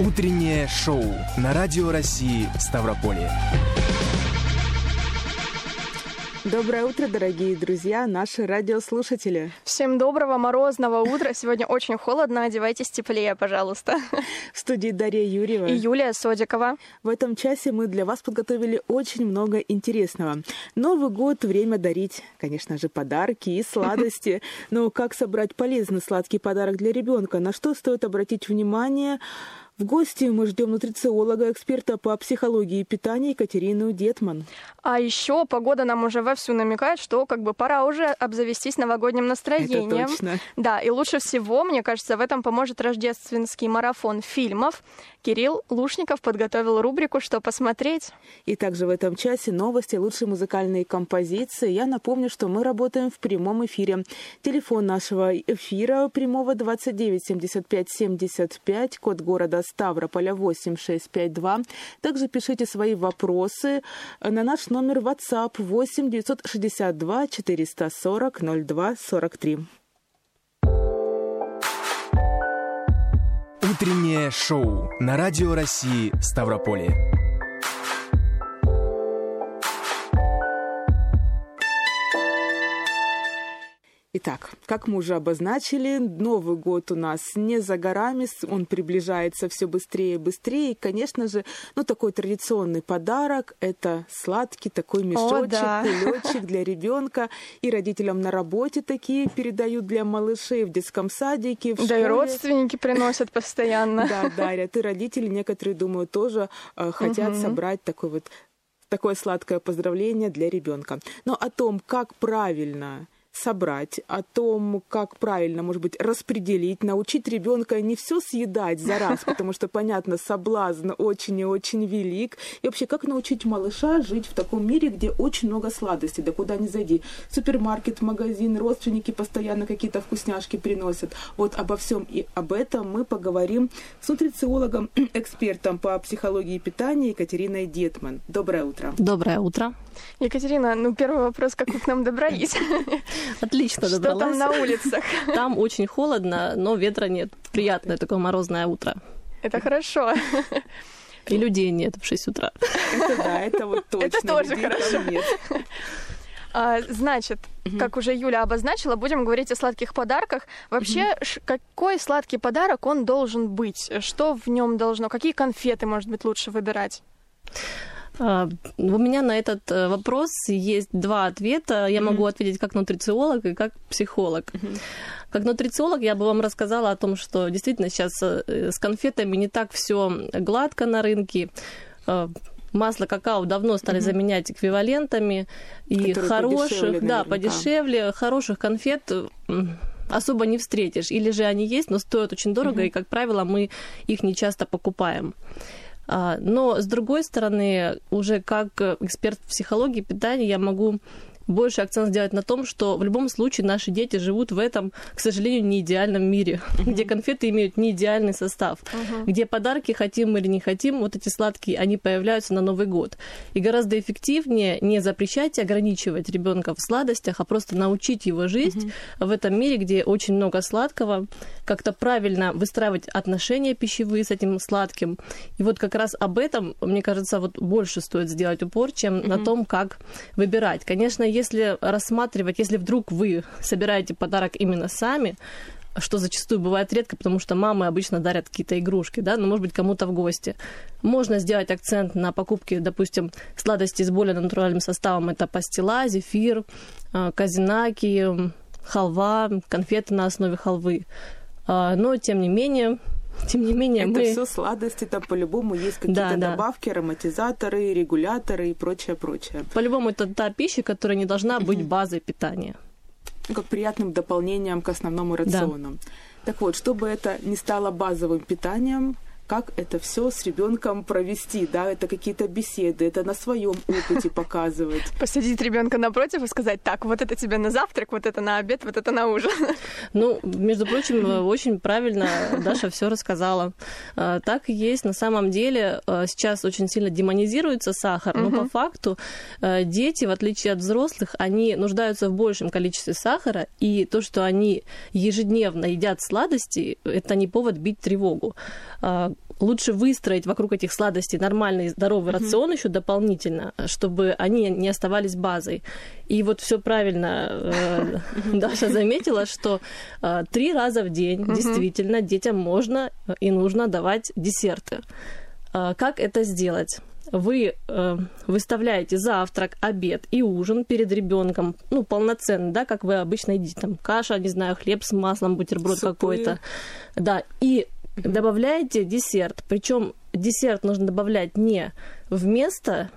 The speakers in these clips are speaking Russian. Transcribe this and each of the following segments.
Утреннее шоу на Радио России Ставрополье. Доброе утро, дорогие друзья, наши радиослушатели. Всем доброго морозного утра. Сегодня очень холодно, одевайтесь теплее, пожалуйста. В студии Дарья Юрьева и Юлия Содикова. В этом часе мы для вас подготовили очень много интересного. Новый год – время дарить, конечно же, подарки и сладости. Но как собрать полезный сладкий подарок для ребенка? На что стоит обратить внимание? В гости мы ждем нутрициолога, эксперта по психологии питания Екатерину Детман. А еще погода нам уже вовсю намекает, что как бы пора уже обзавестись новогодним настроением. Это точно. Да, и лучше всего, мне кажется, в этом поможет рождественский марафон фильмов. Кирилл Лушников подготовил рубрику «Что посмотреть?». И также в этом часе новости, лучшие музыкальные композиции. Я напомню, что мы работаем в прямом эфире. Телефон нашего эфира прямого 29 75 75, код города Ставрополя 8652. Также пишите свои вопросы на наш номер WhatsApp 8 962 440 02 43. Утреннее шоу на Радио России Ставрополье. Итак, как мы уже обозначили, Новый год у нас не за горами, он приближается все быстрее и быстрее. И, конечно же, ну, такой традиционный подарок – это сладкий такой мешочек, да. кулечек для ребенка. И родителям на работе такие передают для малышей в детском садике, в Да школе. и родственники приносят постоянно. Да, дарят. И родители, некоторые, думаю, тоже э, хотят собрать такой вот такое сладкое поздравление для ребенка. Но о том, как правильно собрать, о том, как правильно, может быть, распределить, научить ребенка не все съедать за раз, потому что, понятно, соблазн очень и очень велик. И вообще, как научить малыша жить в таком мире, где очень много сладостей, да куда ни зайди. Супермаркет, магазин, родственники постоянно какие-то вкусняшки приносят. Вот обо всем и об этом мы поговорим с нутрициологом, экспертом по психологии питания Екатериной Детман. Доброе утро. Доброе утро. Екатерина, ну первый вопрос, как вы к нам добрались? Отлично Что добралась. там на улицах? Там очень холодно, но ветра нет. Приятное такое морозное утро. Это хорошо. И людей нет в 6 утра. Это да, это вот точно. Это тоже людей хорошо. нет. А, значит, как уже Юля обозначила, будем говорить о сладких подарках. Вообще, какой сладкий подарок он должен быть? Что в нем должно? Какие конфеты, может быть, лучше выбирать? А, У меня на этот э, вопрос есть два ответа. Я могу ответить как нутрициолог и как психолог. Как нутрициолог я бы вам рассказала о том, что действительно сейчас э, с конфетами не так все гладко на рынке. Э, Масло какао давно стали заменять эквивалентами и Которые хороших, подешевле да, наверняка. подешевле, хороших конфет особо не встретишь. Или же они есть, но стоят очень дорого, и, как правило, мы их не часто покупаем. А, Но, с другой стороны, уже как эксперт в психологии питания я могу больше акцент сделать на том, что в любом случае наши дети живут в этом, к сожалению, не идеальном мире, где конфеты имеют не идеальный состав, где подарки хотим или не хотим, вот эти сладкие, они появляются на Новый год. И гораздо эффективнее не запрещать ограничивать ребенка в сладостях, а просто научить его жить в этом мире, где очень много сладкого, как-то правильно выстраивать отношения пищевые с этим сладким. И вот как раз об этом, мне кажется, вот больше стоит сделать упор, чем на том, как выбирать. Конечно, если рассматривать, если вдруг вы собираете подарок именно сами, что зачастую бывает редко, потому что мамы обычно дарят какие-то игрушки, да, но, может быть, кому-то в гости. Можно сделать акцент на покупке, допустим, сладостей с более натуральным составом. Это пастила, зефир, э, казинаки, халва, конфеты на основе халвы. А, Но, тем не менее, тем не менее, Это мы... все сладости, там по-любому есть какие-то Да, да. добавки, ароматизаторы, регуляторы и прочее, прочее. По-любому, это та пища, которая не должна быть базой питания. Ну, Как приятным дополнением к основному рациону. Так вот, чтобы это не стало базовым питанием, как это все с ребенком провести, да, это какие-то беседы, это на своем опыте показывать. Посадить ребенка напротив и сказать, так, вот это тебе на завтрак, вот это на обед, вот это на ужин. Ну, между прочим, э, очень правильно Даша все рассказала. Э, Так и есть. На самом деле э, сейчас очень сильно демонизируется сахар, но по факту дети, в отличие от взрослых, они нуждаются в большем количестве сахара, и то, что они ежедневно едят сладости, это не повод бить тревогу. Э, лучше выстроить вокруг этих сладостей нормальный здоровый mm-hmm. рацион еще дополнительно, чтобы они не оставались базой. И вот все правильно э, Даша заметила, что э, три раза в день mm-hmm. действительно детям можно и нужно давать десерты. Э, как это сделать? вы э, выставляете завтрак, обед и ужин перед ребенком, ну, полноценно, да, как вы обычно едите, там, каша, не знаю, хлеб с маслом, бутерброд Супы. какой-то, да, и добавляете десерт, причем десерт нужно добавлять не вместо,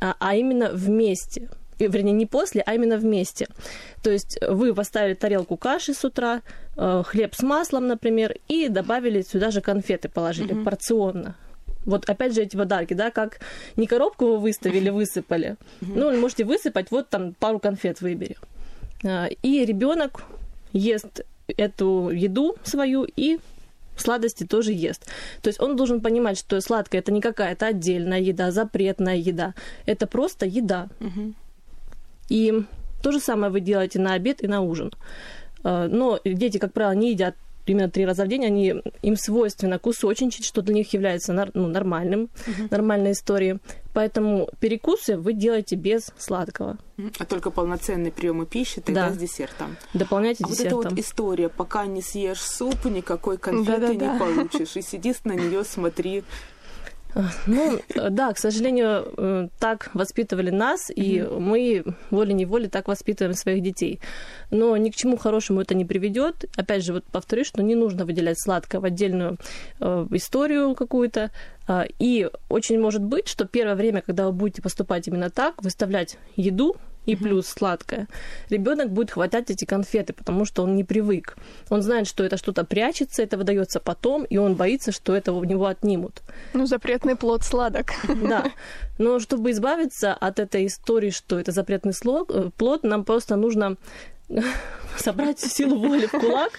а, а именно вместе, вернее, не после, а именно вместе. То есть вы поставили тарелку каши с утра, э, хлеб с маслом, например, и добавили сюда же конфеты, положили угу. порционно. Вот опять же эти подарки, да, как не коробку вы выставили, высыпали. Ну, можете высыпать, вот там пару конфет выбери. А, и ребенок ест эту еду свою и сладости тоже ест. То есть он должен понимать, что сладкое это не какая-то отдельная еда, запретная еда. Это просто еда. И то же самое вы делаете на обед и на ужин. А, но дети, как правило, не едят именно три раза в день, они, им свойственно кусочничать, что для них является ну, нормальным, угу. нормальной историей. Поэтому перекусы вы делаете без сладкого. А только полноценные приемы пищи тогда да. с десертом. Дополняйте а десертом. вот эта вот история, пока не съешь суп, никакой конфеты Да-да-да. не получишь. И сидишь на нее, смотри ну, да, к сожалению, э, так воспитывали нас, и mm-hmm. мы волей-неволей так воспитываем своих детей. Но ни к чему хорошему это не приведет. Опять же, вот повторюсь, что не нужно выделять сладкое в отдельную э, историю какую-то. Э, и очень может быть, что первое время, когда вы будете поступать именно так, выставлять еду и плюс сладкое, ребенок будет хватать эти конфеты, потому что он не привык. Он знает, что это что-то прячется, это выдается потом, и он боится, что это у него отнимут. Ну, запретный плод сладок. Да. Но чтобы избавиться от этой истории, что это запретный э, плод, нам просто нужно собрать силу воли в кулак,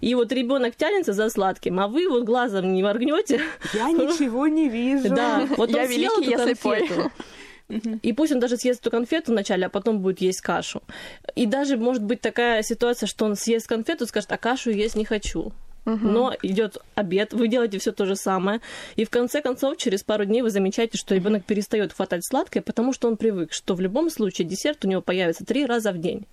и вот ребенок тянется за сладким, а вы вот глазом не моргнете. Я ничего не вижу. Да, вот я он съел эту конфету. И пусть он даже съест эту конфету вначале, а потом будет есть кашу. И даже может быть такая ситуация, что он съест конфету и скажет, а кашу есть не хочу. Но идет обед, вы делаете все то же самое, и в конце концов через пару дней вы замечаете, что ребенок перестает хватать сладкое, потому что он привык, что в любом случае десерт у него появится три раза в день.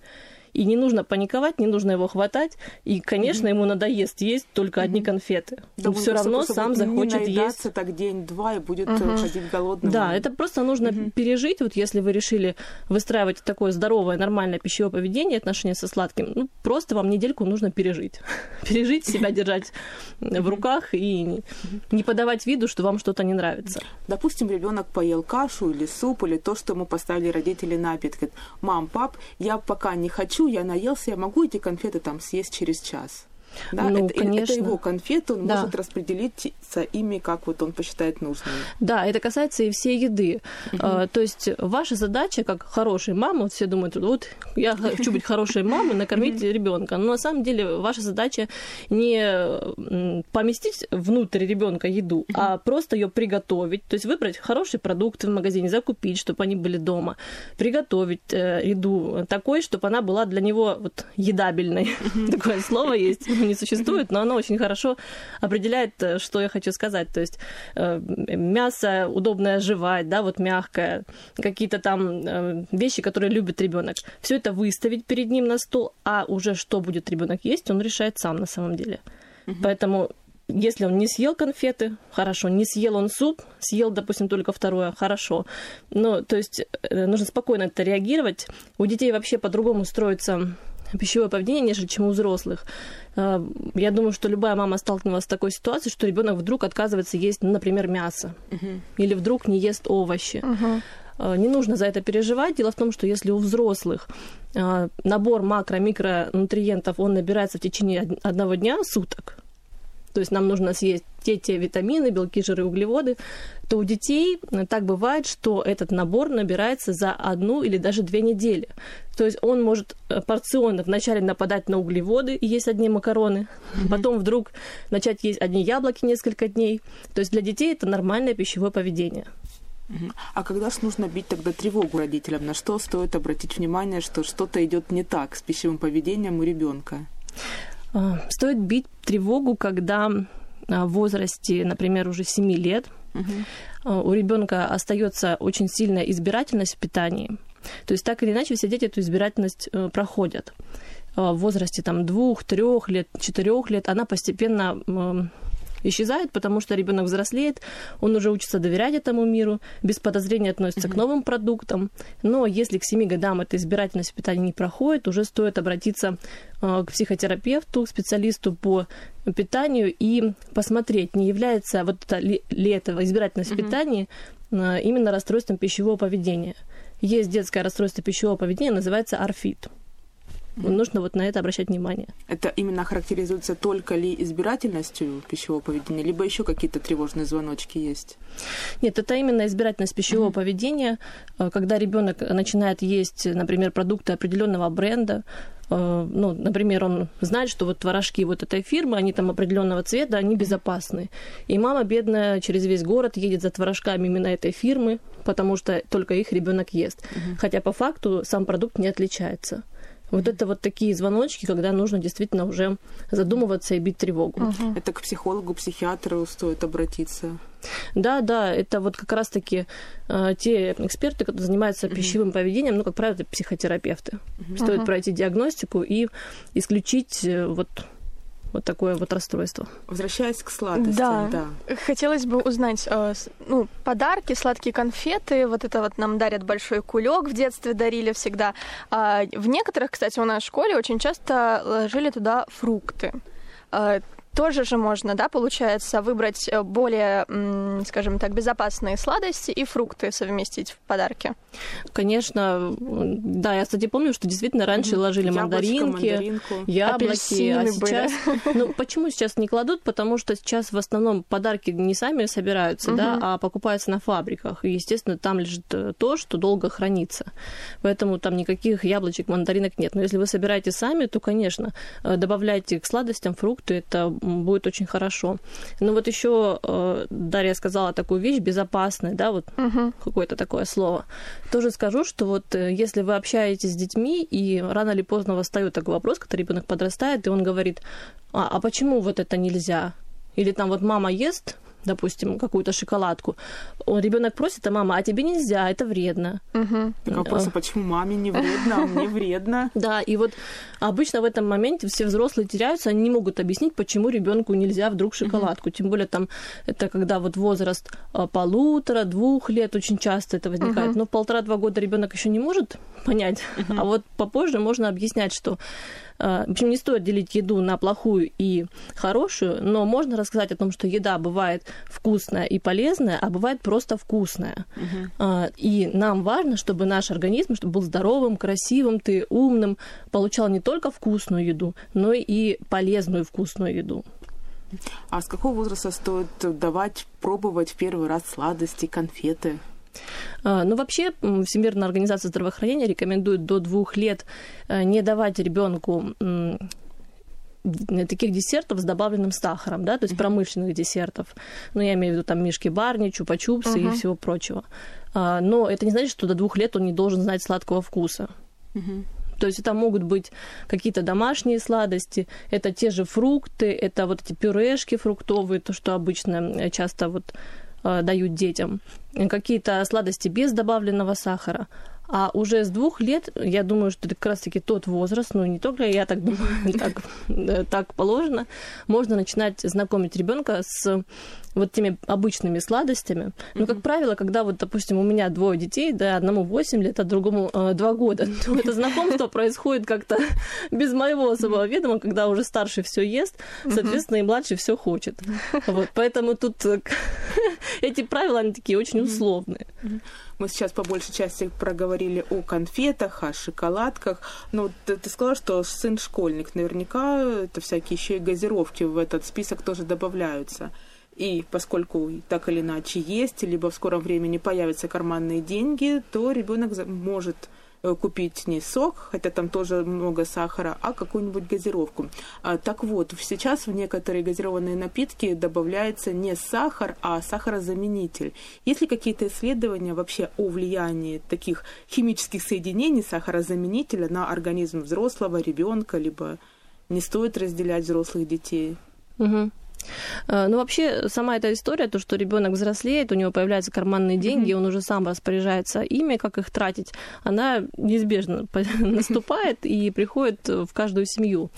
И не нужно паниковать, не нужно его хватать. И, конечно, mm-hmm. ему надоест есть только mm-hmm. одни конфеты. Да, Он все равно сам захочет есть. так день-два и будет mm-hmm. ходить голодным. Да, это просто нужно mm-hmm. пережить. Вот если вы решили выстраивать такое здоровое, нормальное пищевое поведение, отношения со сладким, ну, просто вам недельку нужно пережить. пережить, себя держать в руках и не подавать виду, что вам что-то не нравится. Допустим, ребенок поел кашу или суп, или то, что ему поставили родители на обед. Говорит, мам, пап, я пока не хочу, я наелся, я могу эти конфеты там съесть через час. Да, ну, это, конечно. это его конфеты, он да. может распределиться ими, как вот он посчитает нужным. Да, это касается и всей еды. Угу. А, то есть ваша задача, как хорошей мамы, вот все думают, вот я хочу быть хорошей мамой, накормить ребенка. Но на самом деле ваша задача не поместить внутрь ребенка еду, а просто ее приготовить. То есть выбрать хорошие продукты в магазине, закупить, чтобы они были дома, приготовить э, еду такой, чтобы она была для него вот едабельной. Такое слово есть не существует, но оно очень хорошо определяет, э, что я хочу сказать. То есть э, мясо удобное жевать, да, вот мягкое, какие-то там э, вещи, которые любит ребенок. Все это выставить перед ним на стол, а уже что будет ребенок есть, он решает сам на самом деле. Поэтому если он не съел конфеты, хорошо, не съел он суп, съел, допустим, только второе, хорошо. Но, то есть, нужно спокойно это реагировать. У детей вообще по-другому строится пищевое поведение, нежели чем у взрослых. А, я думаю, что любая мама сталкивалась с такой ситуацией, что ребенок вдруг отказывается есть, например, мясо, uh-huh. или вдруг не ест овощи. Uh-huh. Не нужно за это переживать. Дело в том, что если у взрослых а, набор макро-микронутриентов, он набирается в течение одного дня, суток, то есть нам нужно съесть те, те витамины, белки, жиры, углеводы, то у детей так бывает, что этот набор набирается за одну или даже две недели. То есть он может э, порционно вначале нападать на углеводы и есть одни макароны, mm-hmm. потом вдруг начать есть одни яблоки несколько дней. То есть для детей это нормальное пищевое поведение. А когда же нужно бить тогда тревогу родителям? На что стоит обратить внимание, что что-то идет не так с пищевым поведением у ребенка? А, стоит бить тревогу, когда в возрасте, например, уже 7 лет, угу. у ребенка остается очень сильная избирательность в питании. То есть так или иначе все дети эту избирательность э, проходят. В возрасте там двух, трех лет, четырех лет она постепенно исчезает, потому что ребенок взрослеет, он уже учится доверять этому миру, без подозрения относится mm-hmm. к новым продуктам. Но если к 7 годам эта избирательность в питании не проходит, уже стоит обратиться э, к психотерапевту, к специалисту по питанию и посмотреть, не является вот это, ли, ли это избирательность mm-hmm. в питании э, именно расстройством пищевого поведения. Есть детское расстройство пищевого поведения, называется Нужно вот на это обращать внимание. Это именно характеризуется только ли избирательностью пищевого поведения, либо еще какие-то тревожные звоночки есть? Нет, это именно избирательность пищевого mm-hmm. поведения, э, когда ребенок начинает есть, например, продукты определенного бренда, э, ну, например, он знает, что вот творожки вот этой фирмы, они там определенного цвета, они безопасны. И мама бедная через весь город едет за творожками именно этой фирмы, потому что только их ребенок ест. Угу. Хотя по факту сам продукт не отличается. Вот это вот такие звоночки, когда нужно действительно уже задумываться и бить тревогу. Угу. Это к психологу, психиатру стоит обратиться. Да, да, это вот как раз-таки э, те эксперты, которые занимаются пищевым поведением, ну, как правило, это психотерапевты. Угу. Стоит пройти диагностику и исключить э, вот вот такое вот расстройство. Возвращаясь к сладостям, да. да. Хотелось бы узнать, э, ну, подарки, сладкие конфеты, вот это вот нам дарят большой кулек, в детстве дарили всегда. А в некоторых, кстати, у нас в школе очень часто ложили туда фрукты. Тоже же можно, да, получается, выбрать э, более, скажем так, безопасные сладости и фрукты совместить в подарке. Конечно, да, я, кстати, помню, что действительно раньше mm-hmm. ложили Яблочко, мандаринки, мандаринку. яблоки, а сейчас... Ну, почему сейчас не кладут? Потому что сейчас в основном подарки не сами собираются, mm-hmm. да, а покупаются на фабриках. И, естественно, там лежит э, то, что долго хранится. Поэтому там никаких яблочек, мандаринок нет. Но если вы собираете сами, то, конечно, э, добавляйте к сладостям фрукты, это будет очень хорошо. Но вот еще э, Дарья сказала такую вещь, безопасный, да, вот угу. какое-то такое слово. Тоже скажу, что вот э, если вы общаетесь с детьми, и рано или поздно восстает такой вопрос, когда ребенок подрастает, и он говорит, а, а почему вот это нельзя? Или там вот мама ест допустим, какую-то шоколадку. Ребенок просит, а мама, а тебе нельзя, это вредно. Угу. Так вопрос, а почему маме не вредно, а мне вредно? Да, и вот обычно в этом моменте все взрослые теряются, они не могут объяснить, почему ребенку нельзя вдруг шоколадку. Тем более там это когда вот возраст а, полутора, двух лет очень часто это возникает. Но полтора-два года ребенок еще не может понять, а вот попозже можно объяснять, что в общем, не стоит делить еду на плохую и хорошую, но можно рассказать о том, что еда бывает вкусная и полезная, а бывает просто вкусная. Угу. И нам важно, чтобы наш организм чтобы был здоровым, красивым, ты умным, получал не только вкусную еду, но и полезную вкусную еду. А с какого возраста стоит давать пробовать в первый раз сладости, конфеты? А, ну, вообще, Всемирная организация здравоохранения рекомендует до двух лет э, не давать ребенку таких десертов с добавленным сахаром, да, то есть промышленных десертов. Ну, я имею в виду там мишки барни, чупа-чупсы uh-huh. и всего прочего. А, но это не значит, что до двух лет он не должен знать сладкого вкуса. Uh-huh. То есть это могут быть какие-то домашние сладости, это те же фрукты, это вот эти пюрешки фруктовые, то, что обычно э, часто вот дают детям, какие-то сладости без добавленного сахара. А уже с двух лет, я думаю, что это как раз-таки тот возраст, ну не только я так думаю, так, э, так положено, можно начинать знакомить ребенка с вот теми обычными сладостями. Но, как правило, когда вот, допустим, у меня двое детей, да, одному 8 лет, а другому э, 2 года, то это знакомство происходит как-то без моего особого ведома, когда уже старший все ест, соответственно, и младший все хочет. Вот, поэтому тут э, эти правила, они такие очень условные. Мы сейчас по большей части проговорили о конфетах, о шоколадках. Но ты, ты сказала, что сын школьник. Наверняка это всякие еще и газировки в этот список тоже добавляются. И поскольку так или иначе есть, либо в скором времени появятся карманные деньги, то ребенок может купить не сок, хотя там тоже много сахара, а какую-нибудь газировку. А, так вот, сейчас в некоторые газированные напитки добавляется не сахар, а сахарозаменитель. Есть ли какие-то исследования вообще о влиянии таких химических соединений сахарозаменителя на организм взрослого ребенка, либо не стоит разделять взрослых детей? Угу. Э, ну, вообще, сама эта история, то, что ребенок взрослеет, у него появляются карманные деньги, mm-hmm. он уже сам распоряжается ими, как их тратить, она неизбежно наступает и приходит в каждую семью.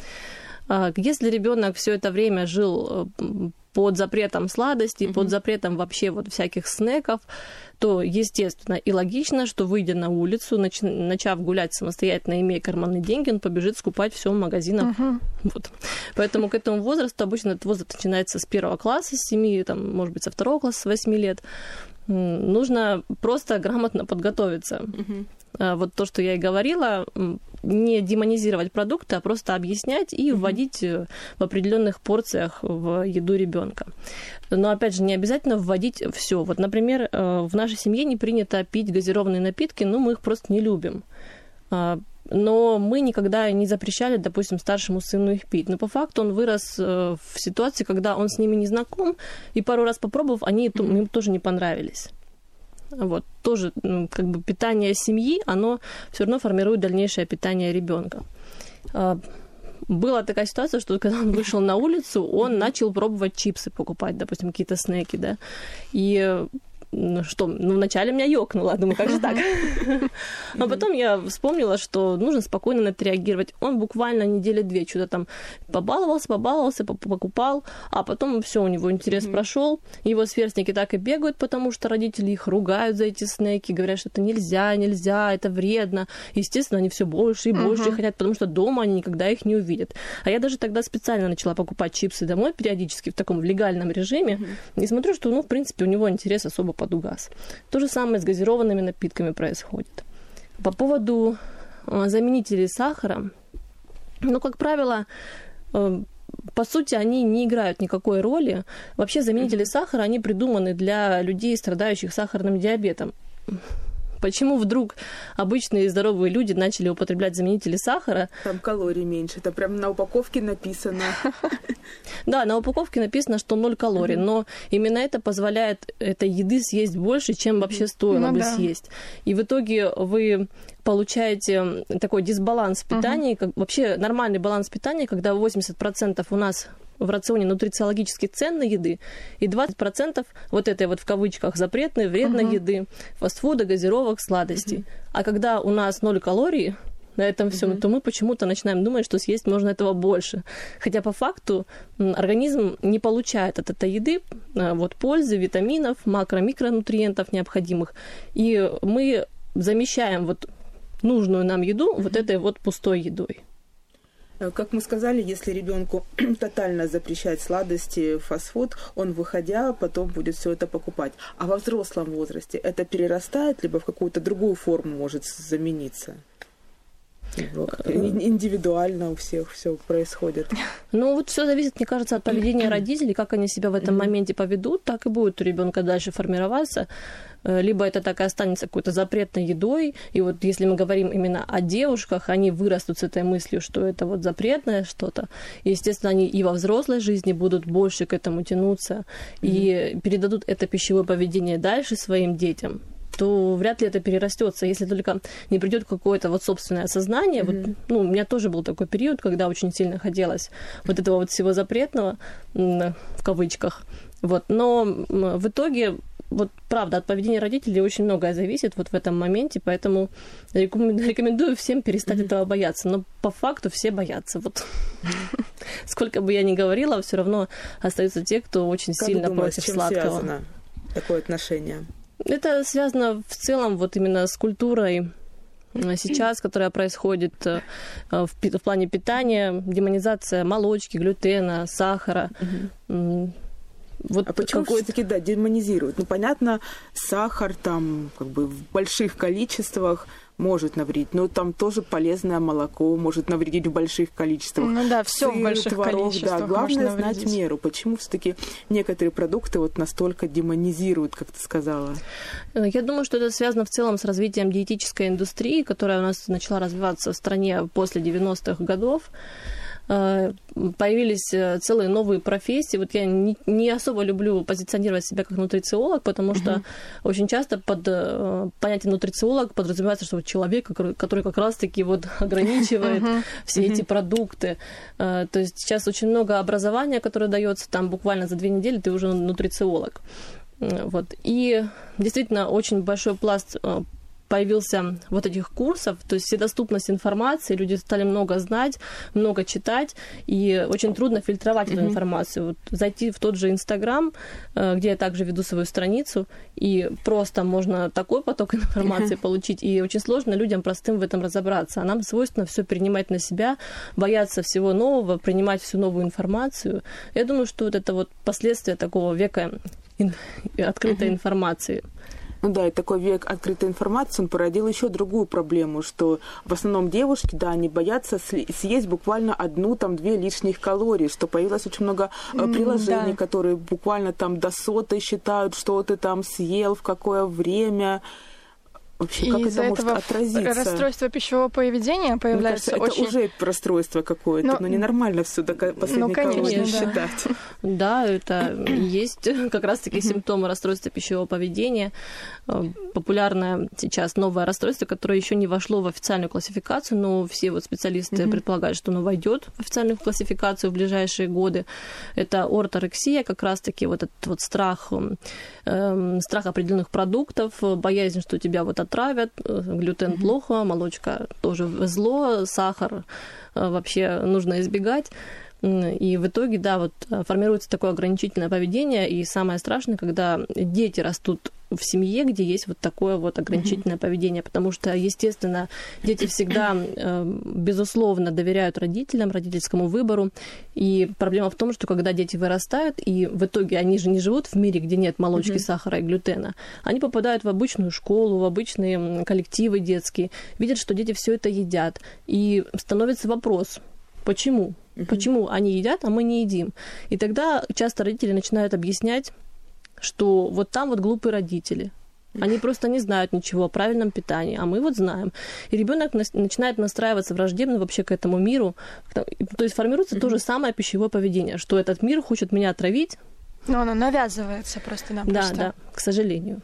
А, если ребенок все это время жил э, под запретом сладостей, mm-hmm. под запретом вообще вот всяких снеков, то естественно и логично, что выйдя на улицу, нач- начав гулять самостоятельно, имея карманные деньги, он побежит скупать все в магазинах. Uh-huh. Вот. Поэтому к этому возрасту обычно этот возраст начинается с первого класса, с семи, там, может быть, со второго класса, с восьми лет. Нужно просто грамотно подготовиться. Uh-huh. Вот то, что я и говорила, не демонизировать продукты, а просто объяснять и вводить э, в определенных порциях в еду ребенка. Но опять же, не обязательно вводить все. Вот, например, э, в нашей семье не принято пить газированные напитки, но мы их просто не любим. А, но мы никогда не запрещали, допустим, старшему сыну их пить. Но по факту он вырос э, в ситуации, когда он с ними не знаком, и пару раз попробовав, они mm-hmm. ему тоже не понравились. Вот, тоже ну, как бы питание семьи, оно все равно формирует дальнейшее питание ребенка. А, была такая ситуация, что когда он вышел на улицу, он начал пробовать чипсы покупать, допустим, какие-то снеки, да. И ну что, ну вначале меня ёкнуло, думаю, как же так? А потом я вспомнила, что нужно спокойно на это реагировать. Он буквально недели две что-то там побаловался, побаловался, покупал, а потом все у него интерес прошел. Его сверстники так и бегают, потому что родители их ругают за эти снеки, говорят, что это нельзя, нельзя, это вредно. Естественно, они все больше и больше хотят, потому что дома они никогда их не увидят. А я даже тогда специально начала покупать чипсы домой периодически в таком легальном режиме и смотрю, что, ну, в принципе, у него интерес особо подугас. То же самое с газированными напитками происходит. По поводу э, заменителей сахара, ну, как правило, э, по сути, они не играют никакой роли. Вообще заменители сахара, они придуманы для людей, страдающих сахарным диабетом. Почему вдруг обычные здоровые люди начали употреблять заменители сахара? Там калорий меньше, это прям на упаковке написано. Да, на упаковке написано, что 0 калорий, но именно это позволяет этой еды съесть больше, чем вообще стоило ну бы съесть. И в итоге вы получаете такой дисбаланс питания, вообще нормальный баланс питания, когда 80% у нас в рационе нутрициологически ценной еды и 20% вот этой вот в кавычках запретной, вредной uh-huh. еды, фастфуда, газировок, сладостей. Uh-huh. А когда у нас ноль калорий, на этом всем, mm-hmm. то мы почему-то начинаем думать, что съесть можно этого больше. Хотя по факту организм не получает от этой еды а, вот, пользы, витаминов, макро-микронутриентов необходимых. И мы замещаем вот нужную нам еду mm-hmm. вот этой вот пустой едой. Э, как мы сказали, если ребенку тотально запрещать сладости, фастфуд, он, выходя, потом будет все это покупать. А во взрослом возрасте это перерастает, либо в какую-то другую форму может замениться? Индивидуально у всех все происходит. Ну, вот все зависит, мне кажется, от поведения родителей, как они себя в этом моменте поведут, так и будет у ребенка дальше формироваться. Э, либо это так и останется какой-то запретной едой. И вот если мы говорим именно о девушках, они вырастут с этой мыслью, что это вот запретное что-то. И, естественно, они и во взрослой жизни будут больше к этому тянуться mm-hmm. и передадут это пищевое поведение дальше своим детям то вряд ли это перерастется, если только не придет какое-то вот собственное осознание. Mm-hmm. Вот, ну, у меня тоже был такой период, когда очень сильно хотелось вот этого вот всего запретного, в кавычках. Вот. Но в итоге вот правда, от поведения родителей очень многое зависит вот в этом моменте, поэтому рекомендую всем перестать mm-hmm. этого бояться. Но по факту все боятся. Вот сколько бы я ни говорила, все равно остаются те, кто очень как сильно думаешь, против чем сладкого. Связано такое отношение? Это связано в целом вот именно с культурой сейчас, которая происходит э, в, в плане питания, демонизация молочки, глютена, сахара. Угу. Вот а почему все-таки, да, демонизируют? Ну, понятно, сахар там как бы в больших количествах может навредить, но там тоже полезное молоко может навредить в больших количествах. Ну да, все в больших творог, количествах. Да, главное знать меру. Почему все-таки некоторые продукты вот настолько демонизируют, как ты сказала? Я думаю, что это связано в целом с развитием диетической индустрии, которая у нас начала развиваться в стране после 90-х годов. Э, появились э, целые новые профессии. Вот я не, не особо люблю позиционировать себя как нутрициолог, потому что uh-huh. очень часто под понятием нутрициолог подразумевается, что вот человек, который, который как раз-таки вот ограничивает uh-huh. все uh-huh. эти продукты. То есть сейчас очень много образования, которое дается там буквально за две недели, ты уже нутрициолог. Вот. И действительно очень большой пласт появился вот этих курсов, то есть вседоступность информации, люди стали много знать, много читать, и очень трудно фильтровать mm-hmm. эту информацию. Вот зайти в тот же Инстаграм, э, где я также веду свою страницу, и просто можно такой поток информации mm-hmm. получить, и очень сложно людям простым в этом разобраться. А нам свойственно все принимать на себя, бояться всего нового, принимать всю новую информацию. Я думаю, что вот это вот последствия такого века открытой mm-hmm. информации. Ну да, и такой век открытой информации, он породил еще другую проблему, что в основном девушки, да, они боятся съесть буквально одну, там, две лишних калории, что появилось очень много mm, приложений, да. которые буквально там до сотой считают, что ты там съел, в какое время, Вообще, и как это может этого отразиться? расстройство пищевого поведения появляется Мне кажется, очень... это уже расстройство какое-то, но, но ненормально все до последней ну, конечно, да. считать. Да, это есть как раз-таки симптомы расстройства пищевого поведения. Э, популярное сейчас новое расстройство, которое еще не вошло в официальную классификацию, но все вот специалисты предполагают, что оно войдет в официальную классификацию в ближайшие годы. Это орторексия, как раз-таки вот этот вот страх, э, страх определенных продуктов, боязнь, что тебя вот отравят, э, глютен mm-hmm. плохо, молочка тоже зло, сахар э, вообще нужно избегать. И в итоге, да, вот э, формируется такое ограничительное поведение, и самое страшное, когда дети растут в семье, где есть вот такое вот ограничительное mm-hmm. поведение, потому что, естественно, дети всегда, э, безусловно, доверяют родителям, родительскому выбору, и проблема в том, что когда дети вырастают, и в итоге они же не живут в мире, где нет молочки, mm-hmm. сахара и глютена, они попадают в обычную школу, в обычные коллективы детские, видят, что дети все это едят, и становится вопрос, почему? Угу. Почему они едят, а мы не едим? И тогда часто родители начинают объяснять, что вот там вот глупые родители. Они просто не знают ничего о правильном питании, а мы вот знаем. И ребенок начинает настраиваться враждебно вообще к этому миру. То есть формируется mm-hmm. то же самое пищевое поведение, что этот мир хочет меня отравить. Но оно навязывается просто нам. Да, да, к сожалению.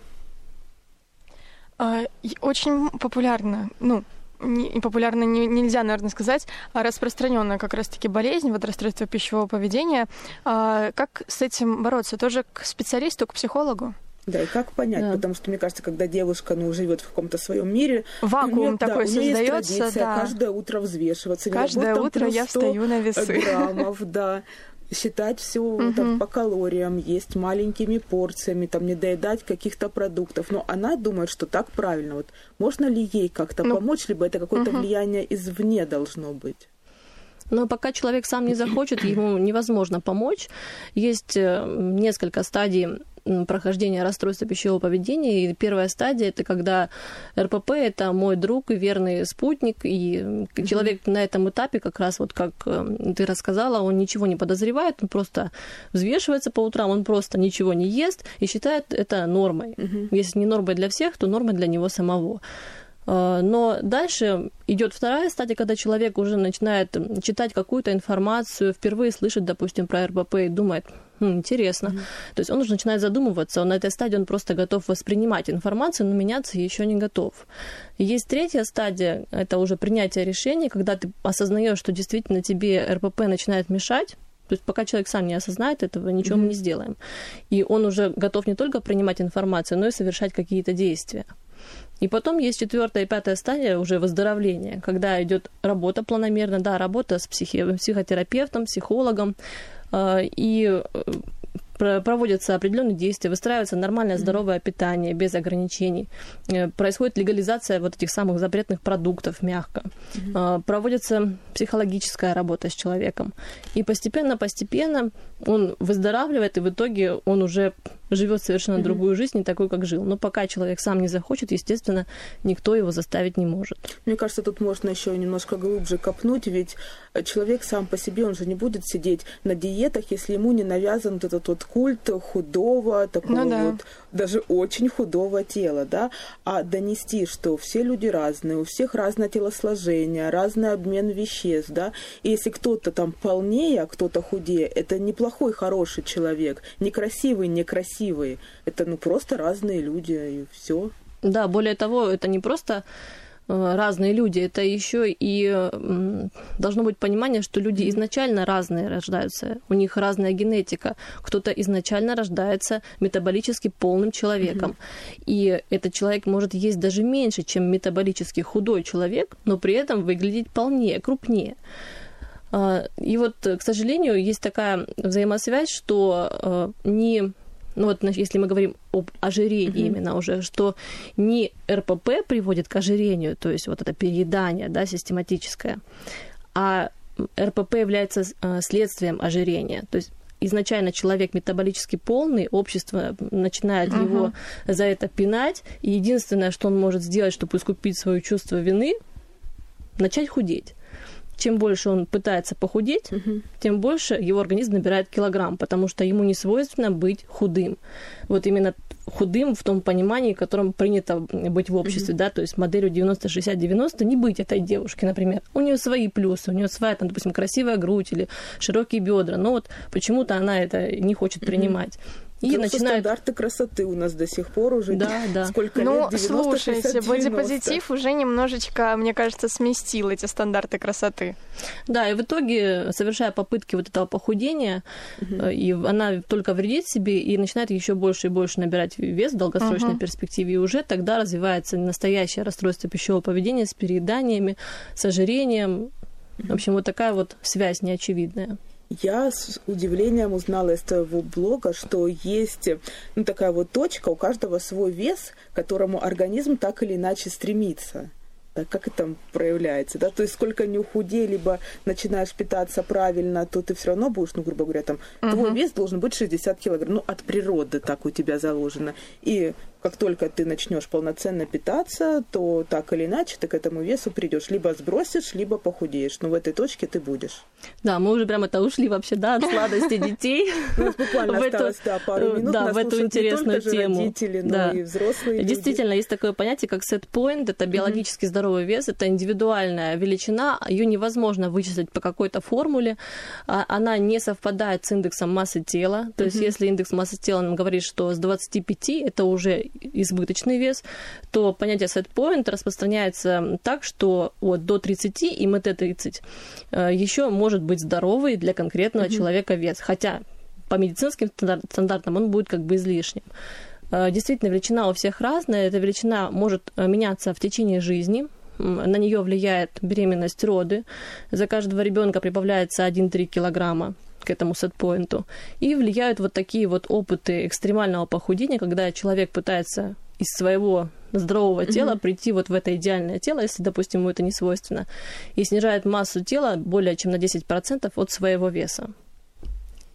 А, очень популярно, ну, не, популярно не, нельзя, наверное, сказать, а распространенная как раз-таки болезнь, вот расстройство пищевого поведения. А, как с этим бороться? Тоже к специалисту, к психологу? Да, и как понять, да. потому что мне кажется, когда девушка ну, живет в каком-то своем мире, вакуум нее, такой да, создается, да. каждое утро взвешиваться. Каждое утро я встаю на весы. граммов, да считать все угу. там, по калориям, есть маленькими порциями, там не доедать каких-то продуктов. Но она думает, что так правильно. Вот можно ли ей как-то ну, помочь, либо это какое-то угу. влияние извне должно быть? Но пока человек сам не захочет, ему невозможно помочь. Есть э, несколько стадий прохождения расстройства пищевого поведения. И первая стадия это когда РПП это мой друг и верный спутник, и человек на этом этапе, как раз вот как э, ты рассказала, он ничего не подозревает, он просто взвешивается по утрам, он просто ничего не ест и считает это нормой. Если не нормой для всех, то нормой для него самого. Э, но дальше идет вторая стадия, когда человек уже начинает читать какую-то информацию, впервые слышит, допустим, про РБП и думает, хм, интересно. Mm-hmm. То есть он уже начинает задумываться, он на этой стадии он просто готов воспринимать информацию, но меняться еще не готов. Есть третья стадия, это уже принятие решений, когда ты осознаешь, что действительно тебе РПП начинает мешать, то есть пока человек сам не осознает этого, ничего mm-hmm. мы не сделаем. И он уже готов не только принимать информацию, но и совершать какие-то действия. И потом есть четвертая и пятая стадия уже выздоровления, когда идет работа планомерно, да, работа с психи- психотерапевтом, психологом, и э, проводятся определенные действия, выстраивается нормальное здоровое питание без ограничений, э, происходит легализация вот этих самых запретных продуктов мягко, mm-hmm. проводится психологическая работа с человеком. И постепенно-постепенно он выздоравливает, и в итоге он уже живет совершенно mm-hmm. другую жизнь, не такой, как жил. Но пока человек сам не захочет, естественно, никто его заставить не может. Мне кажется, тут можно еще немножко глубже копнуть, ведь человек сам по себе, он же не будет сидеть на диетах, если ему не навязан вот этот вот культ худого, такого ну, да. вот даже очень худого тела, да, а донести, что все люди разные, у всех разное телосложение, разный обмен веществ, да, и если кто-то там полнее, а кто-то худее, это неплохой, хороший человек, некрасивый, некрасивый, это ну просто разные люди, и все. Да, более того, это не просто Э, разные люди, это еще и должно быть понимание, что люди изначально разные рождаются, у них разная генетика. Кто-то изначально рождается метаболически полным человеком, mm-hmm. и этот человек может есть даже меньше, чем метаболически худой человек, но при этом выглядеть полнее, крупнее. А, и вот, к сожалению, есть такая взаимосвязь, что э, не ну вот если мы говорим об ожирении mm-hmm. именно уже, что не РПП приводит к ожирению, то есть вот это переедание, да, систематическое, а РПП является э, следствием ожирения. То есть изначально человек метаболически полный, общество начинает uh-huh. его за это пинать, и единственное, что он может сделать, чтобы искупить свое чувство вины, начать худеть чем больше он пытается похудеть, угу. тем больше его организм набирает килограмм, потому что ему не свойственно быть худым. Вот именно худым в том понимании, в котором принято быть в обществе, mm-hmm. да, то есть моделью 90-60-90 не быть этой девушки, например. У нее свои плюсы, у нее своя, там, допустим, красивая грудь или широкие бедра, но вот почему-то она это не хочет mm-hmm. принимать. И начинают... стандарты красоты у нас до сих пор уже. Да, да. Сколько ну, лет? 90, слушайте, 60, бодипозитив уже немножечко, мне кажется, сместил эти стандарты красоты. Да, и в итоге, совершая попытки вот этого похудения, угу. и она только вредит себе и начинает еще больше и больше набирать вес в долгосрочной угу. перспективе. И уже тогда развивается настоящее расстройство пищевого поведения с перееданиями, с ожирением. В общем, вот такая вот связь неочевидная. Я с удивлением узнала из твоего блога, что есть ну, такая вот точка, у каждого свой вес, к которому организм так или иначе стремится. Так как это проявляется, да? То есть сколько не ухудей, либо начинаешь питаться правильно, то ты все равно будешь, ну, грубо говоря, там, uh-huh. твой вес должен быть 60 килограмм. Ну, от природы так у тебя заложено. И как только ты начнешь полноценно питаться, то так или иначе ты к этому весу придешь. Либо сбросишь, либо похудеешь. Но в этой точке ты будешь. Да, мы уже прямо это ушли вообще, да, от сладости детей. Ну, буквально осталось, да, пару минут. Да, в эту интересную тему. родители, но и взрослые Действительно, есть такое понятие, как set point. Это биологически здоровый вес. Это индивидуальная величина. Ее невозможно вычислить по какой-то формуле. А, она не совпадает с индексом массы тела. То есть, если индекс массы тела нам говорит, что с 25 это уже избыточный вес, то понятие set point распространяется так, что вот до 30 и МТ-30 э, еще может быть здоровый для конкретного mm-hmm. человека вес. Хотя по медицинским стандартам он будет как бы излишним. Э, действительно, величина у всех разная. Эта величина может э, меняться в течение жизни. На нее влияет беременность, роды. За каждого ребенка прибавляется 1-3 килограмма к этому сетпоинту. И влияют вот такие вот опыты экстремального похудения, когда человек пытается из своего здорового тела mm-hmm. прийти вот в это идеальное тело, если, допустим, ему это не свойственно, и снижает массу тела более чем на 10% от своего веса.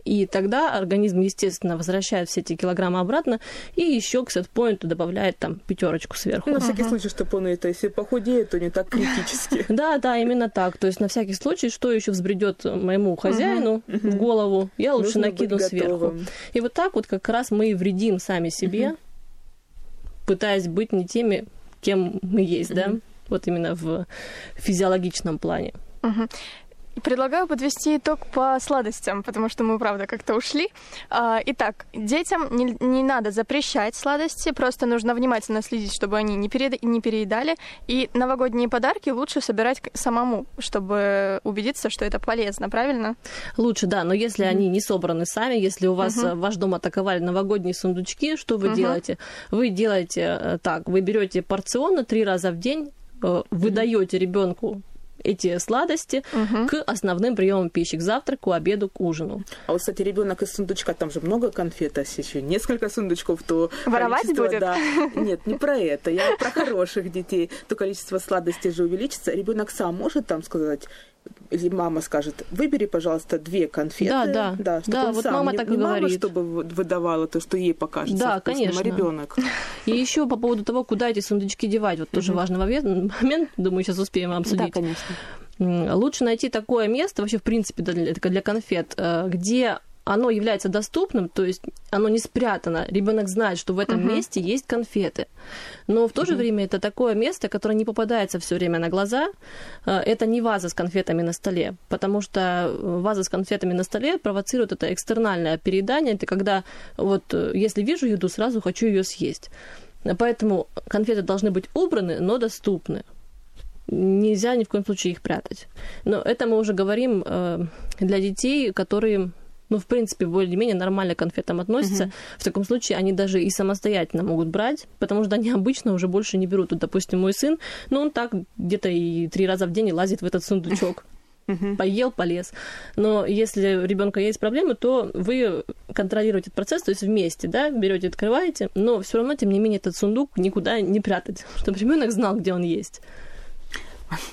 И тогда организм, естественно, возвращает все эти килограммы обратно и еще к сетпоинту добавляет там пятерочку сверху. Ну, на всякий случай, чтобы он это, если похудеет, то не так критически. Да, да, именно так. То есть на всякий случай, что еще взбредет моему хозяину в голову, я лучше накину сверху. И вот так вот как раз мы и вредим сами себе, пытаясь быть не теми, кем мы есть, да, вот именно в физиологичном плане. Предлагаю подвести итог по сладостям, потому что мы, правда, как-то ушли. А, итак, детям не, не надо запрещать сладости, просто нужно внимательно следить, чтобы они не, перед, не переедали. И новогодние подарки лучше собирать самому, чтобы убедиться, что это полезно, правильно? Лучше, да, но если mm-hmm. они не собраны сами, если у вас mm-hmm. ваш дом атаковали новогодние сундучки, что вы mm-hmm. делаете? Вы делаете э, так, вы берете порционно три раза в день, э, вы даете ребенку эти сладости угу. к основным приемам пищи, к завтраку, обеду, к ужину. А вот, кстати, ребенок из сундучка, там же много конфет, а еще несколько сундучков, то Воровать будет? Да, нет, не про это, я про хороших детей. То количество сладостей же увеличится. Ребенок сам может там сказать, или мама скажет, выбери, пожалуйста, две конфеты. Да, да. Да, чтобы Да, вот сам, мама не, так не мама, говорит. чтобы вы- выдавала то, что ей покажется Да, вкусным, конечно. а ребенок. И еще по поводу того, куда эти сундучки девать, вот тоже важный момент, думаю, сейчас успеем обсудить. конечно. М, Лучше найти такое место, вообще, в принципе, для, для конфет, э, где оно является доступным, то есть оно не спрятано. Ребенок знает, что в этом месте есть конфеты. Но в то же время это такое место, которое не попадается все время на глаза. Э, Это не ваза с конфетами на столе, потому что э, ваза с конфетами на столе провоцирует это экстернальное переедание. Это когда вот э, если вижу еду, сразу хочу ее съесть. Поэтому конфеты должны быть убраны, но доступны нельзя ни в коем случае их прятать. Но это мы уже говорим э, для детей, которые, ну, в принципе, более-менее нормально к конфетам относятся. В таком случае они даже и самостоятельно могут брать, потому что они обычно уже больше не берут. Вот, допустим, мой сын, ну, он так где-то и три раза в день лазит в этот сундучок. Поел, полез. Но если у ребенка есть проблемы, то вы контролируете этот процесс, то есть вместе, да, берете, открываете, но все равно, тем не менее, этот сундук никуда не прятать, чтобы ребенок знал, где он есть.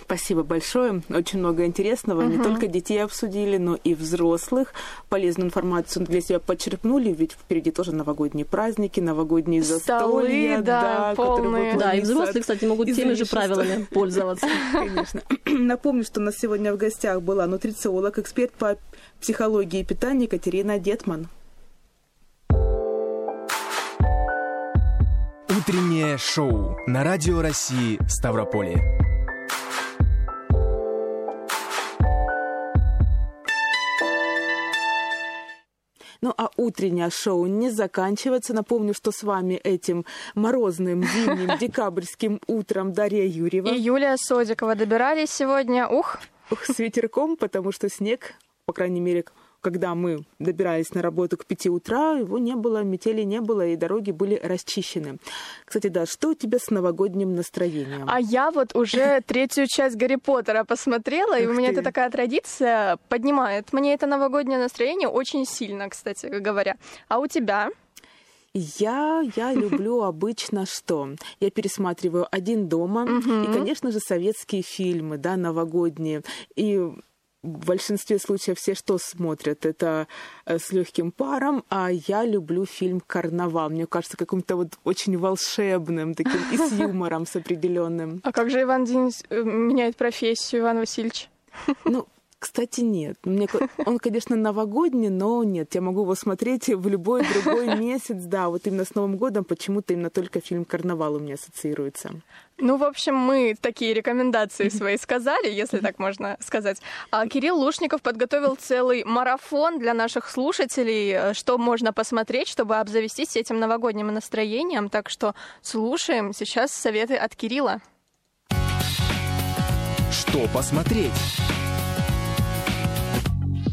Спасибо большое. Очень много интересного. Не только детей обсудили, но и взрослых. Полезную информацию для себя подчеркнули, ведь впереди тоже новогодние праздники, новогодние Столы, застолья. да, которые полные. Да, и взрослые, кстати, могут теми же правилами пользоваться. Конечно. Напомню, что у нас сегодня в гостях была нутрициолог, эксперт по психологии и питанию Екатерина Детман. Утреннее шоу на Радио России Ставрополье. Ну а утреннее шоу не заканчивается. Напомню, что с вами этим морозным зимним декабрьским утром Дарья Юрьева. И Юлия Содикова добирались сегодня. Ух, Ух, с ветерком, потому что снег, по крайней мере, когда мы добирались на работу к пяти утра, его не было, метели не было, и дороги были расчищены. Кстати, да, что у тебя с новогодним настроением? а я вот уже третью часть Гарри Поттера посмотрела, и у меня это такая традиция поднимает мне это новогоднее настроение очень сильно, кстати говоря. А у тебя? Я, я люблю обычно что? Я пересматриваю «Один дома» и, конечно же, советские фильмы, да, новогодние. И в большинстве случаев все что смотрят? Это э, с легким паром, а я люблю фильм «Карнавал». Мне кажется, каким-то вот очень волшебным, таким и с юмором, с определенным. А как же Иван Денис э, меняет профессию, Иван Васильевич? Ну, кстати, нет. Мне, он, конечно, новогодний, но нет. Я могу его смотреть в любой другой месяц. Да, вот именно с Новым годом почему-то именно только фильм «Карнавал» у меня ассоциируется. Ну, в общем, мы такие рекомендации свои сказали, если так можно сказать. А Кирилл Лушников подготовил целый марафон для наших слушателей, э, что можно посмотреть, чтобы обзавестись этим новогодним настроением. Так что слушаем сейчас советы от Кирилла. Что посмотреть?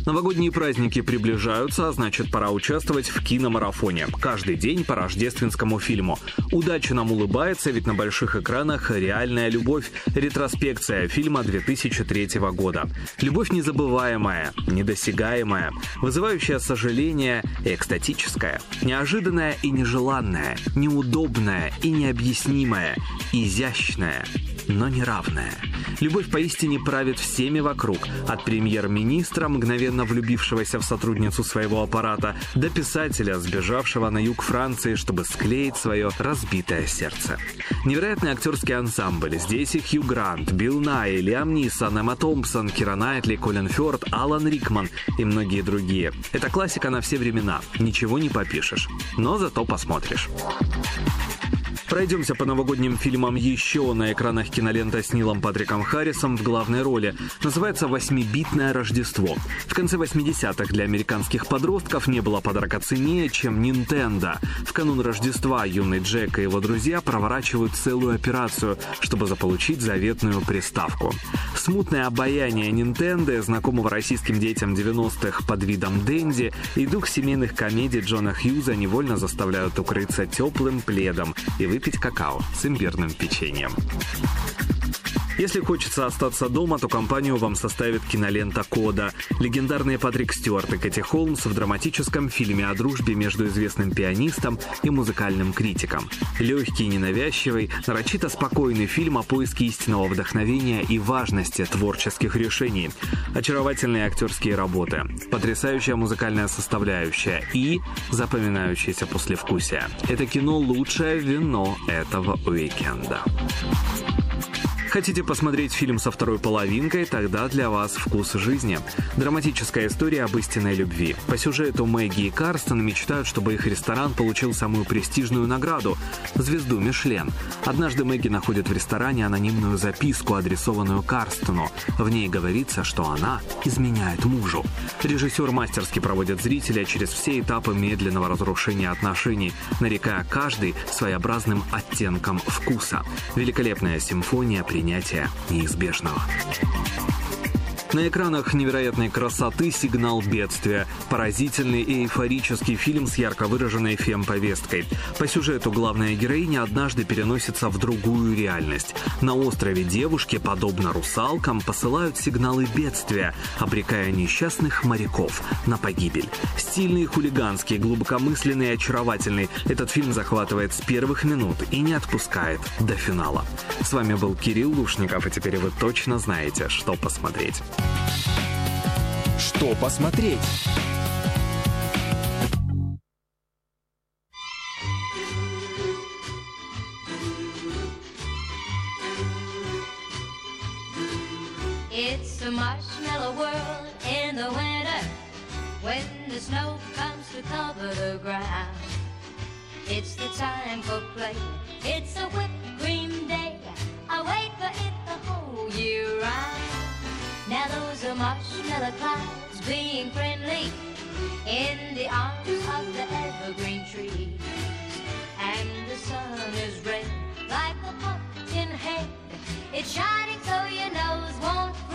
Новогодние праздники приближаются, а значит пора участвовать в киномарафоне. Каждый день по рождественскому фильму. Удача нам улыбается, ведь на больших экранах реальная любовь. Ретроспекция фильма 2003 года. Любовь незабываемая, недосягаемая, вызывающая сожаление экстатическая. Неожиданная и нежеланная, неудобная и необъяснимая, изящная, но неравная. Любовь поистине правит всеми вокруг, от премьер-министра, мгновенно влюбившегося в сотрудницу своего аппарата, до писателя, сбежавшего на юг Франции, чтобы склеить свое разбитое сердце. Невероятный актерский ансамбль. Здесь и Хью Грант, Билл Най, Лиам Нисон, Эмма Томпсон, Кира Найтли, Колин Фёрд, Алан Рикман и многие другие. Это классика на все времена. Ничего не попишешь. Но зато посмотришь. Пройдемся по новогодним фильмам еще на экранах кинолента с Нилом Патриком Харрисом в главной роли. Называется «Восьмибитное Рождество». В конце 80-х для американских подростков не было подарка ценнее, чем Nintendo. В канун Рождества юный Джек и его друзья проворачивают целую операцию, чтобы заполучить заветную приставку. Смутное обаяние Nintendo, знакомого российским детям 90-х под видом Дэнди, и дух семейных комедий Джона Хьюза невольно заставляют укрыться теплым пледом и выпить какао с имбирным печеньем. Если хочется остаться дома, то компанию вам составит кинолента «Кода». Легендарные Патрик Стюарт и Кэти Холмс в драматическом фильме о дружбе между известным пианистом и музыкальным критиком. Легкий, ненавязчивый, нарочито спокойный фильм о поиске истинного вдохновения и важности творческих решений. Очаровательные актерские работы, потрясающая музыкальная составляющая и запоминающееся послевкусие. Это кино «Лучшее вино этого уикенда». Хотите посмотреть фильм со второй половинкой? Тогда для вас «Вкус жизни». Драматическая история об истинной любви. По сюжету Мэгги и Карстен мечтают, чтобы их ресторан получил самую престижную награду – звезду Мишлен. Однажды Мэгги находит в ресторане анонимную записку, адресованную Карстену. В ней говорится, что она изменяет мужу. Режиссер мастерски проводит зрителя через все этапы медленного разрушения отношений, нарекая каждый своеобразным оттенком вкуса. Великолепная симфония при принятия неизбежного. На экранах невероятной красоты «Сигнал бедствия». Поразительный и эйфорический фильм с ярко выраженной фем-повесткой. По сюжету главная героиня однажды переносится в другую реальность. На острове девушки, подобно русалкам, посылают сигналы бедствия, обрекая несчастных моряков на погибель. Стильный, хулиганский, глубокомысленный и очаровательный. Этот фильм захватывает с первых минут и не отпускает до финала. С вами был Кирилл Лушников, и теперь вы точно знаете, что посмотреть. Что посмотреть? It's a marshmallow world in the winter when the snow comes to cover the ground. It's the time for play. It's a whipped Marshmallow clouds being friendly in the arms of the evergreen trees. And the sun is red like a pumpkin head. It's shining so your nose won't freeze.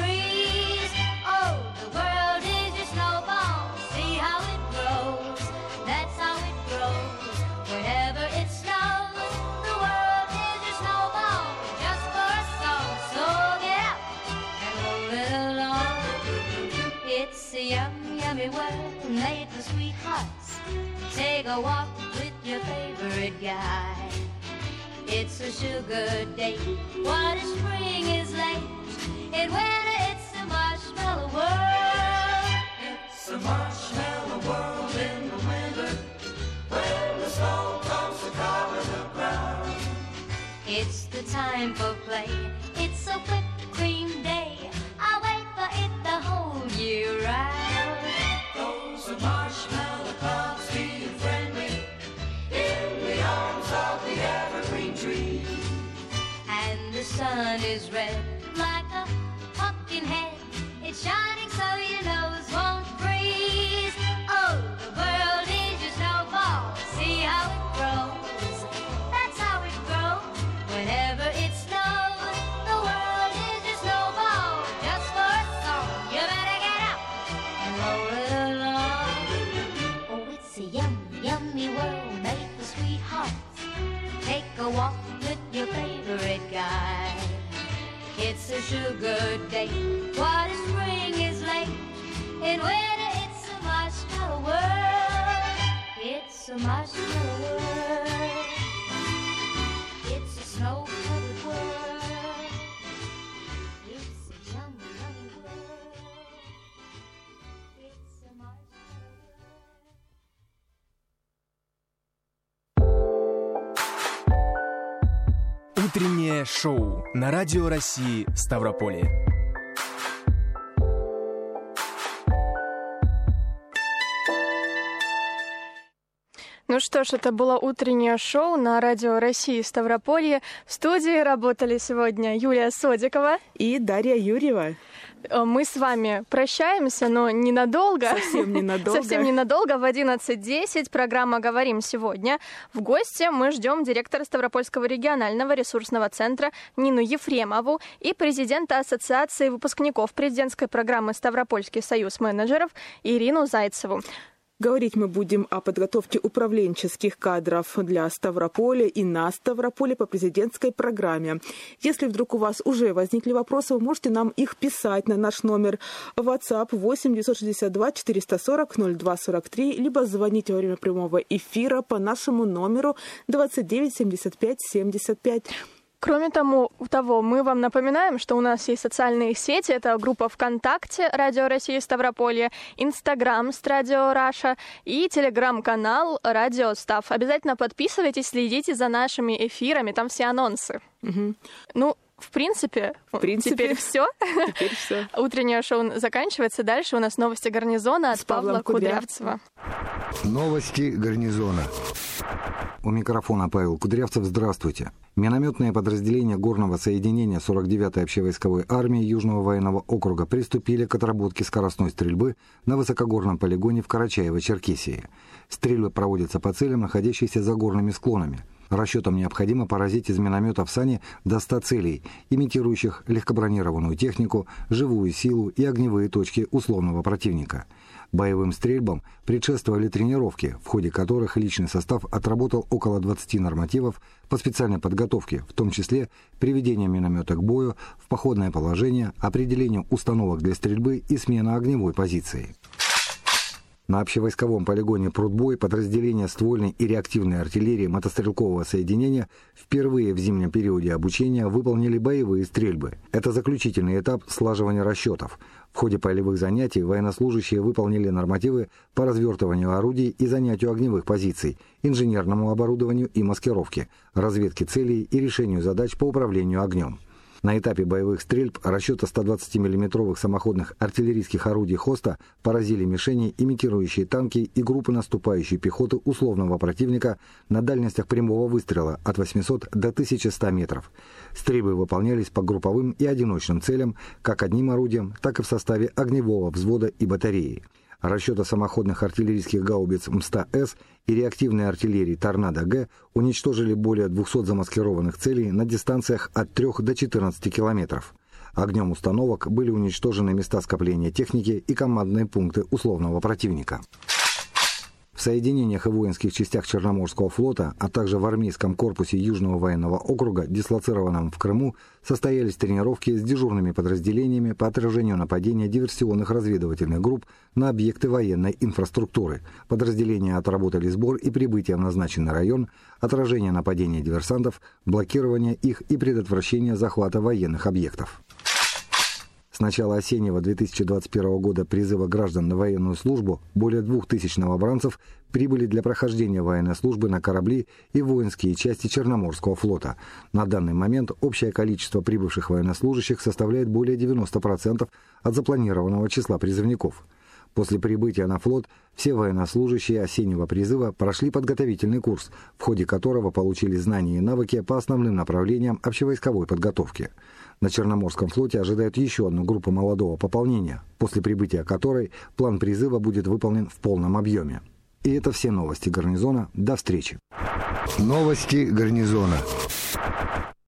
A walk with your favorite guy. It's a sugar day. What if spring is late? In winter, it's a marshmallow world. It's a marshmallow world in the winter. When the snow comes to cover the ground. It's the time for play. It's a whipped is red Утреннее шоу на Радио России Ставрополье. Ну что ж, это было утреннее шоу на Радио России Ставрополье. В студии работали сегодня Юлия Содикова. И Дарья Юрьева. Э, Мы с вами прощаемся, но ненадолго. Совсем ненадолго. Совсем ненадолго. В 11.10 программа «Говорим сегодня». В гости мы ждем директора Ставропольского регионального ресурсного центра Нину Ефремову и президента Ассоциации выпускников президентской программы «Ставропольский союз менеджеров» Ирину Зайцеву. Говорить мы будем о подготовке управленческих кадров для Ставрополя и на Ставрополе по президентской программе. Если вдруг у вас уже возникли вопросы, вы можете нам их писать на наш номер WhatsApp 8 962 440 02 43, либо звонить во время прямого эфира по нашему номеру 29 75 75. Кроме тому, того, мы вам напоминаем, что у нас есть социальные сети. Это группа ВКонтакте «Радио России Ставрополье», Инстаграм с «Radio Russia» и Телеграм-канал «Радио Став». Обязательно подписывайтесь, следите за нашими эфирами, там все анонсы. Угу. Ну, в принципе, В принципе. теперь все. Теперь все. Утреннее шоу заканчивается. Дальше у нас новости гарнизона от С Павла Кудрявцева. Новости гарнизона. У микрофона Павел Кудрявцев. Здравствуйте. Минометное подразделение горного соединения 49-й общевойсковой армии Южного военного округа приступили к отработке скоростной стрельбы на высокогорном полигоне в Карачаево-Черкесии. Стрельбы проводятся по целям, находящимся за горными склонами. Расчетам необходимо поразить из миномета в сане до 100 целей, имитирующих легкобронированную технику, живую силу и огневые точки условного противника. Боевым стрельбам предшествовали тренировки, в ходе которых личный состав отработал около 20 нормативов по специальной подготовке, в том числе приведение миномета к бою, в походное положение, определение установок для стрельбы и смена огневой позиции. На общевойсковом полигоне «Прудбой» подразделения ствольной и реактивной артиллерии мотострелкового соединения впервые в зимнем периоде обучения выполнили боевые стрельбы. Это заключительный этап слаживания расчетов. В ходе полевых занятий военнослужащие выполнили нормативы по развертыванию орудий и занятию огневых позиций, инженерному оборудованию и маскировке, разведке целей и решению задач по управлению огнем. На этапе боевых стрельб расчета 120 миллиметровых самоходных артиллерийских орудий «Хоста» поразили мишени, имитирующие танки и группы наступающей пехоты условного противника на дальностях прямого выстрела от 800 до 1100 метров. Стрельбы выполнялись по групповым и одиночным целям, как одним орудием, так и в составе огневого взвода и батареи расчета самоходных артиллерийских гаубиц МСТА-С и реактивной артиллерии Торнадо-Г уничтожили более 200 замаскированных целей на дистанциях от 3 до 14 километров. Огнем установок были уничтожены места скопления техники и командные пункты условного противника. В соединениях и воинских частях Черноморского флота, а также в армейском корпусе Южного военного округа, дислоцированном в Крыму, состоялись тренировки с дежурными подразделениями по отражению нападения диверсионных разведывательных групп на объекты военной инфраструктуры. Подразделения отработали сбор и прибытие в назначенный район, отражение нападения диверсантов, блокирование их и предотвращение захвата военных объектов. С начала осеннего 2021 года призыва граждан на военную службу более 2000 новобранцев прибыли для прохождения военной службы на корабли и воинские части Черноморского флота. На данный момент общее количество прибывших военнослужащих составляет более 90% от запланированного числа призывников. После прибытия на флот все военнослужащие осеннего призыва прошли подготовительный курс, в ходе которого получили знания и навыки по основным направлениям общевойсковой подготовки. На Черноморском флоте ожидают еще одну группу молодого пополнения, после прибытия которой план призыва будет выполнен в полном объеме. И это все новости гарнизона. До встречи. Новости гарнизона.